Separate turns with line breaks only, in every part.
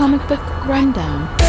Comic Book Rundown.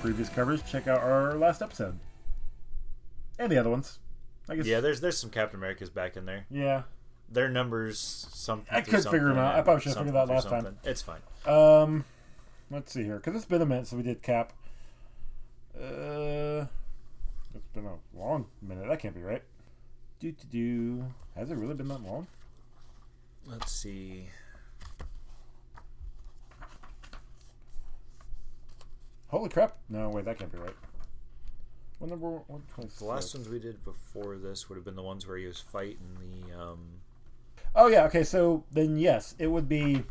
Previous covers, check out our last episode. And the other ones. I guess.
Yeah, there's there's some Captain Americas back in there.
Yeah.
Their numbers, something.
I could figure
them
out. I probably should've figured that last time.
It's fine.
Um, let's see here, because it's been a minute since we did Cap. Uh, it's been a long minute. That can't be right. Do to do. Has it really been that long?
Let's see.
Holy crap! No, wait, that can't be right. What number? One twenty.
The last ones we did before this would have been the ones where he was fighting the. um
Oh yeah. Okay, so then yes, it would be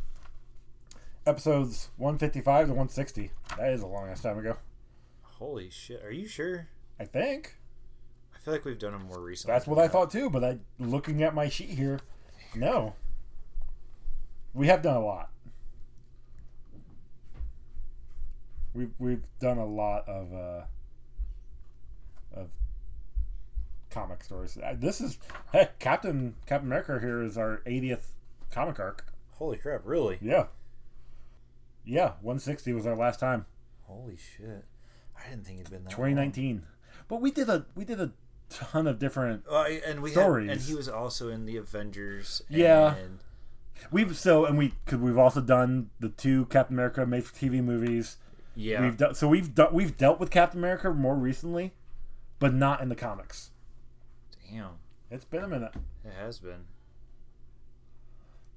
episodes one fifty five to one sixty. That is a long ass time ago.
Holy shit! Are you sure?
I think
I feel like we've done them more recently.
that's what I thought too. But I, looking at my sheet here, no. We have done a lot. We've we've done a lot of uh, of comic stories. Uh, This is heck, Captain Captain America here is our 80th comic arc.
Holy crap! Really?
Yeah. Yeah, 160 was our last time.
Holy shit! I didn't think it'd been that.
2019. But we did a we did a ton of different.
Uh, and we
Stories.
Had, and he was also in the Avengers.
Yeah.
And
we've so and we cuz we've also done the two Captain America made for TV movies.
Yeah.
We've done so we've done we've dealt with Captain America more recently, but not in the comics.
Damn.
It's been a minute.
It has been.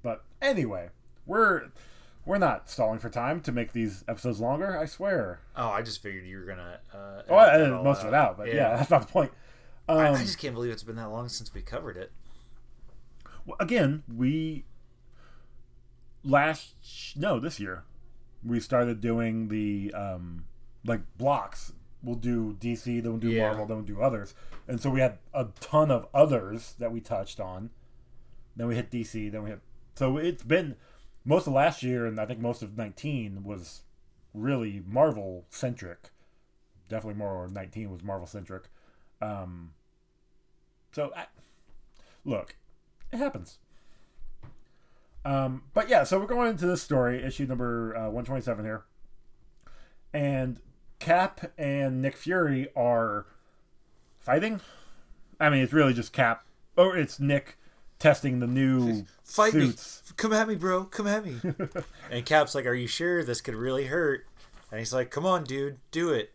But anyway, we're we're not stalling for time to make these episodes longer, I swear.
Oh, I just figured you were gonna. Uh,
Oh, I edited most of it out, but yeah, that's not the point. Um,
I, I just can't believe it's been that long since we covered it.
Well, again, we last no this year we started doing the um like blocks. We'll do DC, then we'll do
Yeah.
Marvel, then we'll do others, and so we had a ton of others that we touched on. Then we hit DC, then we hit. So it's been most of last year, and I think most of nineteen was really Marvel centric. Definitely more nineteen was Marvel centric. Um, so I, look, it happens. Um, but yeah, so we're going into this story, issue number uh, 127 here. And Cap and Nick Fury are fighting. I mean, it's really just Cap, or it's Nick testing the new
Fight
suits.
me! Come at me, bro! Come at me! and Cap's like, "Are you sure this could really hurt?" And he's like, "Come on, dude, do it."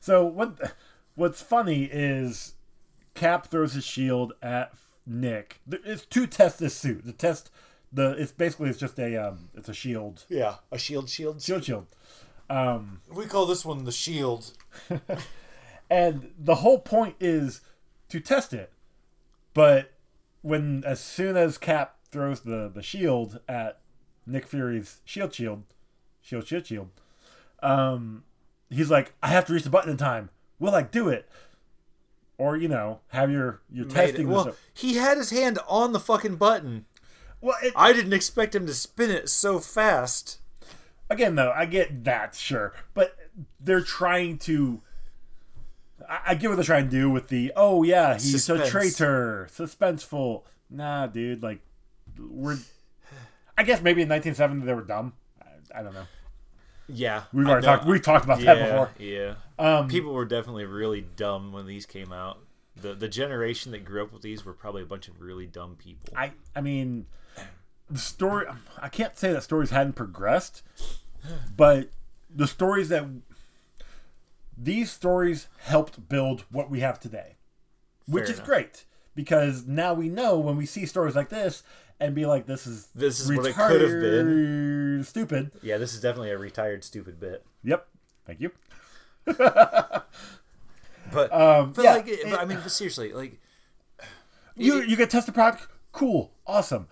So what? What's funny is Cap throws his shield at Nick. It's to test this suit. To test the. It's basically it's just a um. It's a shield.
Yeah, a shield, shield.
Shield shield. Um.
We call this one the shield.
and the whole point is to test it but when as soon as cap throws the the shield at nick fury's shield shield shield shield shield um he's like i have to reach the button in time will i do it or you know have your your
Made
testing
Well, he had his hand on the fucking button.
Well it,
I didn't expect him to spin it so fast.
again though i get that sure but they're trying to I, I get what they're trying to do with the oh yeah he's a traitor suspenseful nah dude like we're i guess maybe in 1970 they were dumb i, I don't know
Yeah,
we've already talked we talked about
Yeah,
that before
yeah.
um
People were definitely really dumb when these came out. The the generation that grew up with these were probably a bunch of really dumb people.
i i mean the story i can't say that stories hadn't progressed but the stories that these stories helped build what we have today which
Fair
is great because now we know when we see stories like this and be like this is
This is what it could have been.
stupid.
Yeah, this is definitely a retired stupid bit.
yep. Thank you.
But
um
but
yeah,
like,
it-
but I mean, seriously, like,
you you get test the product? Cool. Awesome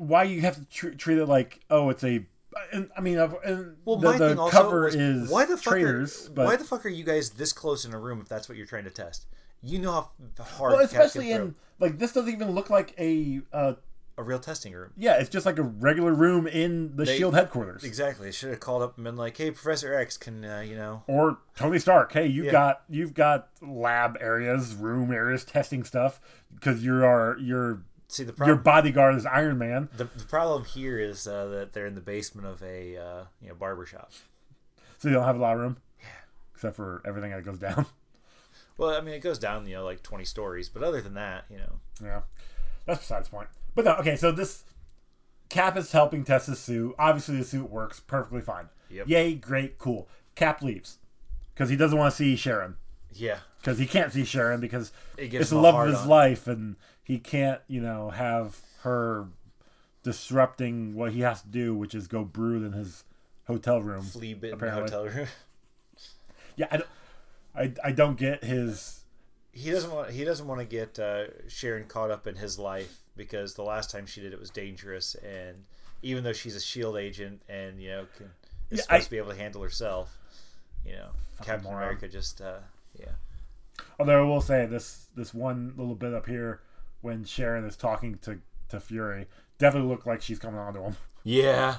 why you have to tr- treat it like oh it's a and, I mean, and
Well,
the,
my
the
thing also
cover
was,
is
why the fuck
traitors,
are,
but
why the fuck are you guys this close in a room if that's what you're trying to test? You know how hard,
well, especially in like this doesn't even look like a uh,
a real testing room.
yeah, it's just like a regular room in the
They-
Shield headquarters.
Exactly. They should have called up and been like, "Hey, Professor X, can uh, you know?"
Or Tony Stark, hey, you've
Yeah.
got you've got lab areas, room areas, testing stuff because you are your
See the problem, your
bodyguard is Iron Man.
The, the problem here is uh, that they're in the basement of a uh, you know barber shop.
So you don't have a lot of room. Yeah, Except for everything that goes down.
Well, I mean, it goes down you know like twenty stories, but other than that, you know,
Yeah. That's besides the point. But no, okay, so this Cap is helping test the suit. Obviously the suit works perfectly fine.
Yep.
Yay, great, cool. Cap leaves. Because he doesn't want to see Sharon.
Yeah,
Because he can't see Sharon because it's the love of his
on.
life and he can't, you know, have her disrupting what he has to do, which is go brood in his hotel room.
flea bitten hotel room.
Yeah, I don't, I, I don't get his.
he doesn't want he doesn't want to get uh, Sharon caught up in his life because the last time she did it was dangerous, and even though she's a Shield agent and you know can, is
Yeah,
supposed
I-
to be able to handle herself, you know, Captain. America just uh, yeah.
Although I will say this this one little bit up here when Sharon is talking to to Fury definitely looked like she's coming onto him.
Yeah.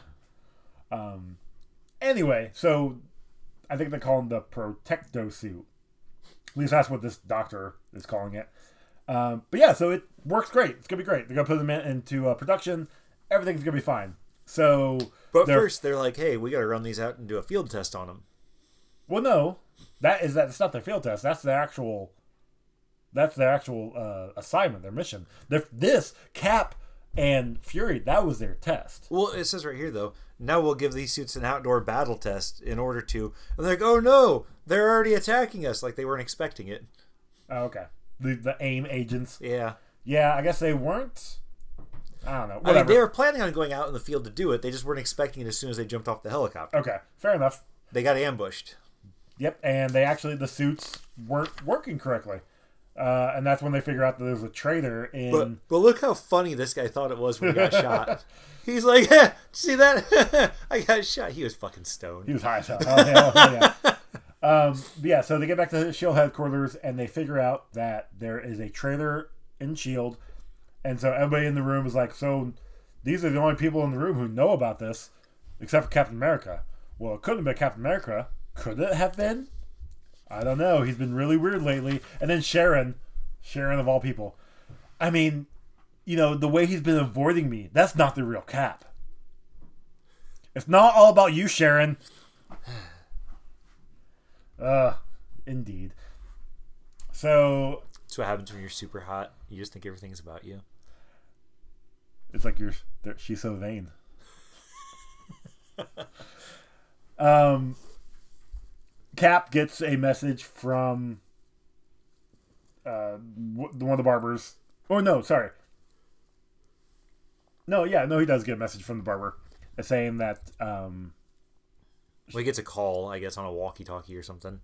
Um, anyway, so I think they call him the Protecto suit. At least that's what this doctor is calling it. Um, but yeah, so it works great. It's gonna be great. They're gonna put them in, into uh, production. Everything's gonna be fine. So,
But
they're-
first, they're like, "Hey, we got to run these out and do a field test on them."
well, no, that is that. It's not their field test. That's their actual. That's their actual uh, assignment, their mission. Their, this Cap and Fury, that was their test.
Well, it says right here though. Now we'll give these suits an outdoor battle test in order to. And they're like, "Oh no, they're already attacking us!" Like they weren't expecting it.
Oh, okay, the the AIM agents.
Yeah.
Yeah, I guess they weren't. I don't know.
I mean, they were planning on going out in the field to do it. They just weren't expecting it as soon as they jumped off the helicopter.
Okay, fair enough.
They got ambushed.
Yep, and they actually the suits weren't working correctly, uh, and that's when they figure out that there's a traitor in.
But but look how funny this guy thought it was when he got shot. He's like, see that? I got shot. He was fucking stoned.
he was high as hell. Oh, hell, hell yeah. Um, yeah, so they get back to the Shield headquarters and they figure out that there is a traitor in Shield, and so everybody in the room is like, "So these are the only people in the room who know about this, except for Captain America." Well, it couldn't have been Captain America. Could it have been? I don't know. He's been really weird lately. And then Sharon, Sharon of all people. I mean, you know, the way he's been avoiding me, that's not the real Cap. It's not all about you, Sharon. Uh, indeed. So
That's what happens when you're super hot. You just think everything's about you.
it's like you're she's so vain. um, Cap gets a message from uh one of the barbers. Oh no, sorry. No, yeah, no, he does get a message from the barber saying that um
Well, he gets a call, I guess, on a walkie-talkie or something.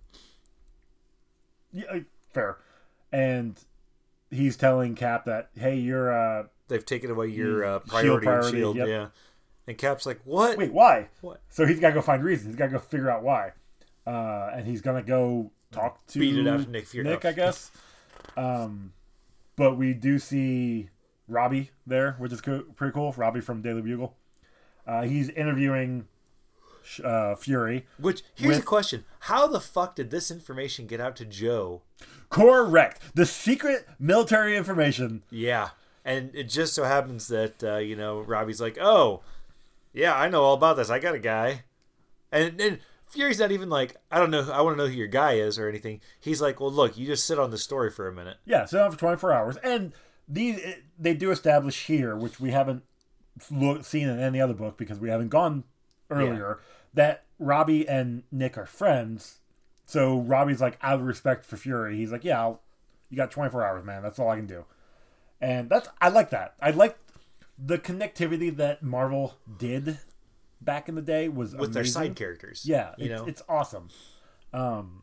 yeah, uh, fair, and he's telling Cap that hey, you're uh
They've taken away your uh,
Shield
priority, in
priority,
Shield.
yep.
Yeah. And Cap's like, "What?
wait, why?
What?
So he's got to go find reasons. He's got to go figure out why. Uh, and he's gonna go talk to
Beat it out to Nick Fury.
Nick, I guess. Um, but we do see Robbie there, which is co- pretty cool. Robbie from Daily Bugle. Uh, he's interviewing uh, Fury.
Which here's a question: How the fuck did this information get out to Joe?
Correct. The secret military information.
Yeah, and it just so happens that uh, you know Robbie's like, "Oh, yeah, I know all about this. I got a guy," and and Fury's not even like, "I don't know. I want to know who your guy is or anything." He's like, "Well, look, you just sit on the story for a minute."
Yeah, sit on for 24 hours. And these they do establish here, which we haven't look, seen in any other book because we haven't gone earlier, that Robbie and Nick are friends. So Robbie's like, out of respect for Fury, he's like, yeah, I'll, you got 24 hours, man. That's all I can do. And that's I like that. I like the connectivity that Marvel did back in the day was
with their side characters.
Yeah,
you
it's,
know,
it's awesome. Um,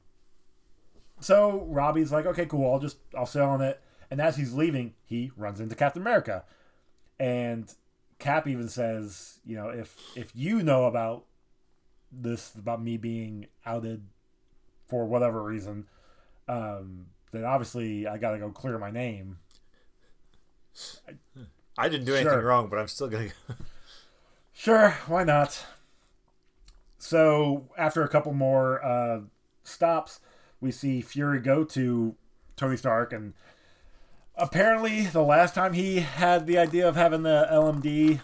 so Robbie's like, okay, cool. I'll just I'll sit on it. And as he's leaving, he runs into Captain America, and Cap even says, you know, if if you know about this about me being outed for whatever reason, um, then obviously I got to go clear my name.
I didn't do anything
Sure.
wrong, but I'm still gonna.
Sure, why not? So after a couple more uh, stops, we see Fury go to Tony Stark, and apparently the last time he had the idea of having the LMD,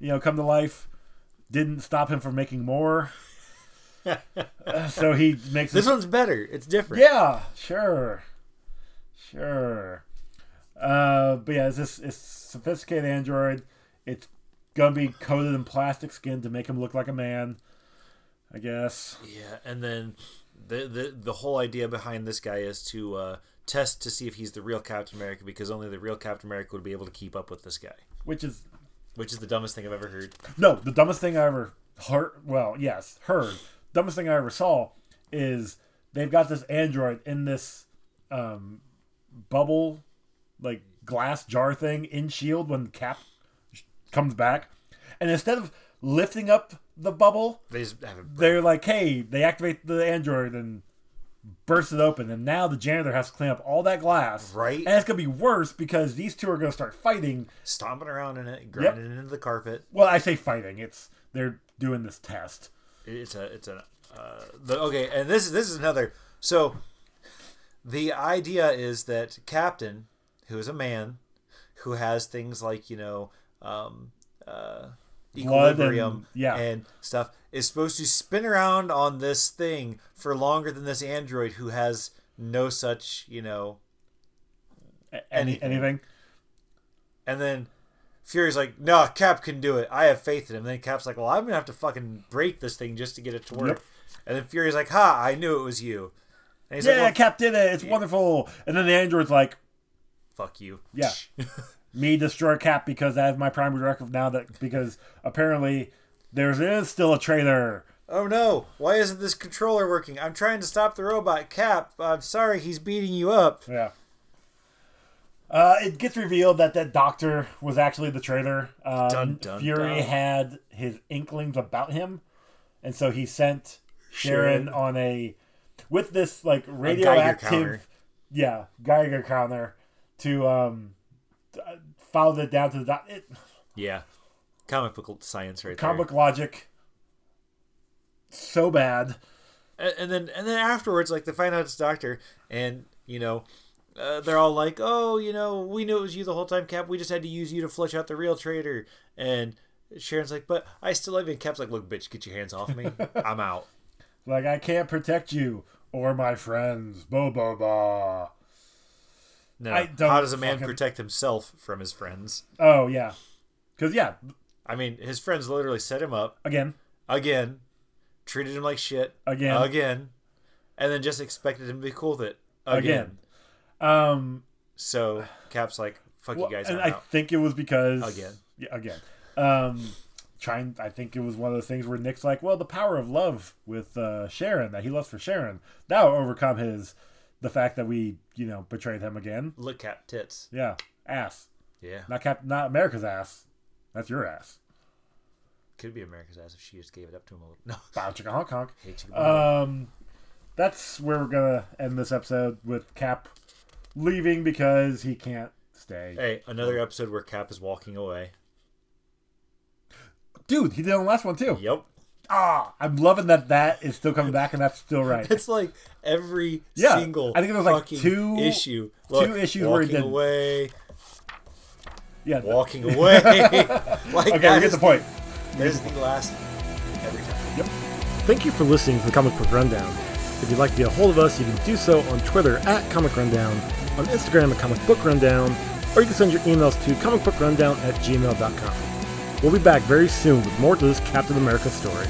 you know, come to life, didn't stop him from making more. So he makes
this
this.
one's better. It's different.
Yeah, sure, sure. Uh, but yeah, it's this it's sophisticated android. It's gonna be coated in plastic skin to make him look like a man. I guess.
Yeah, and then the the the whole idea behind this guy is to uh, test to see if he's the real Captain America because only the real Captain America would be able to keep up with this guy,
Which is
which is the dumbest thing I've ever heard.
no the dumbest thing I ever heard. Well, yes, heard. Dumbest thing I ever saw is they've got this android in this um, bubble, like glass jar thing in Shield when Cap comes back, and instead of lifting up the bubble,
They
they're like, hey, they activate the android and burst it open, and now the janitor has to clean up all that glass.
Right.
And it's gonna be worse because these two are gonna start fighting.
stomping around in it, grinding it into the carpet.
Well, I say fighting. It's they're doing this test.
It's a it's a uh, the okay, and this this is another. So the idea is that Captain, who is a man, who has things like you know um, uh,
Blood and-
equilibrium
yeah.
and stuff, is supposed to spin around on this thing for longer than this android who has no such you know.
Any,
Anything.
anything?
And then Fury's like, "No, Cap can do it. I have faith in him." And then Cap's like, "Well, I'm gonna have to fucking break this thing just to get it to work."
Yep.
And then Fury's like, "Ha! I knew it was you." And he's
Yeah,
like, well,
Cap did it. It's wonderful. And then the android's like,
"Fuck you."
Yeah. me destroy Cap because I have my primary directive now. That because apparently there is still a traitor.
oh no! Why isn't this controller working? I'm trying to stop the robot. Cap, I'm sorry, he's beating you up.
Yeah. Uh, it gets revealed that that doctor was actually the traitor. Um,
Dun, dun,
Fury
dun.
had his inklings about him, and so he sent Sharon
Sharon.
on a with this like
counter.
radioactive, yeah, Geiger counter to um uh, follow it down to the doc- it,
Yeah, comic book science right
comic book logic. So bad.
And, and then and then afterwards, like they find out it's Doctor, and you know. Uh, they're all like, "Oh, you know, we knew it was you the whole time, Cap. We just had to use you to flush out the real traitor." And Sharon's like, "But I still love you." And Cap's like, "Look, bitch, get your hands off me. I'm out."
Like I can't protect you or my friends. Bo bo ba.
No.
I don't
How does a man
fucking-
protect himself from his friends?
Oh yeah, because yeah,
I mean, his friends literally set him up
again,
again, treated him like shit
Again.
again, and then just expected him to be cool with it again.
Again. um,
So Cap's like, "Fuck
well,
you guys,
and
I'm
I
out."
think it was because
Again.
yeah, again, um, trying. I think it was one of those things where Nick's like, well, the power of love with uh, Sharon that he loves for Sharon that will overcome his the fact that we you know betrayed him again.
Look, Cap tits.
Yeah, ass,
Yeah,
not cap, not America's ass. That's your ass.
could be America's ass if she just gave it up to him. A little. No,
Bow chicka honk honk.
you.
Um, that's where we're gonna end this episode with Cap leaving because he can't stay.
hey, another episode where Cap is walking away.
Dude, he did on the last one too.
Yep.
Ah, I'm loving that that is still coming back and that's still right.
It's like every
Yeah,
single
I think it was like two-
issue. Look,
two issues where he
walking
did-
away,
Yeah.
walking away. like
Okay,
that
we get the point.
There's the last every time. Yep.
Thank you for listening to the Comic Book Rundown. If you'd like to get a hold of us, you can do so on Twitter at Comic Rundown, on Instagram at Comic Book Rundown, or you can send your emails to comicbookrundown at gmail.com. We'll be back very soon with more to this Captain America story.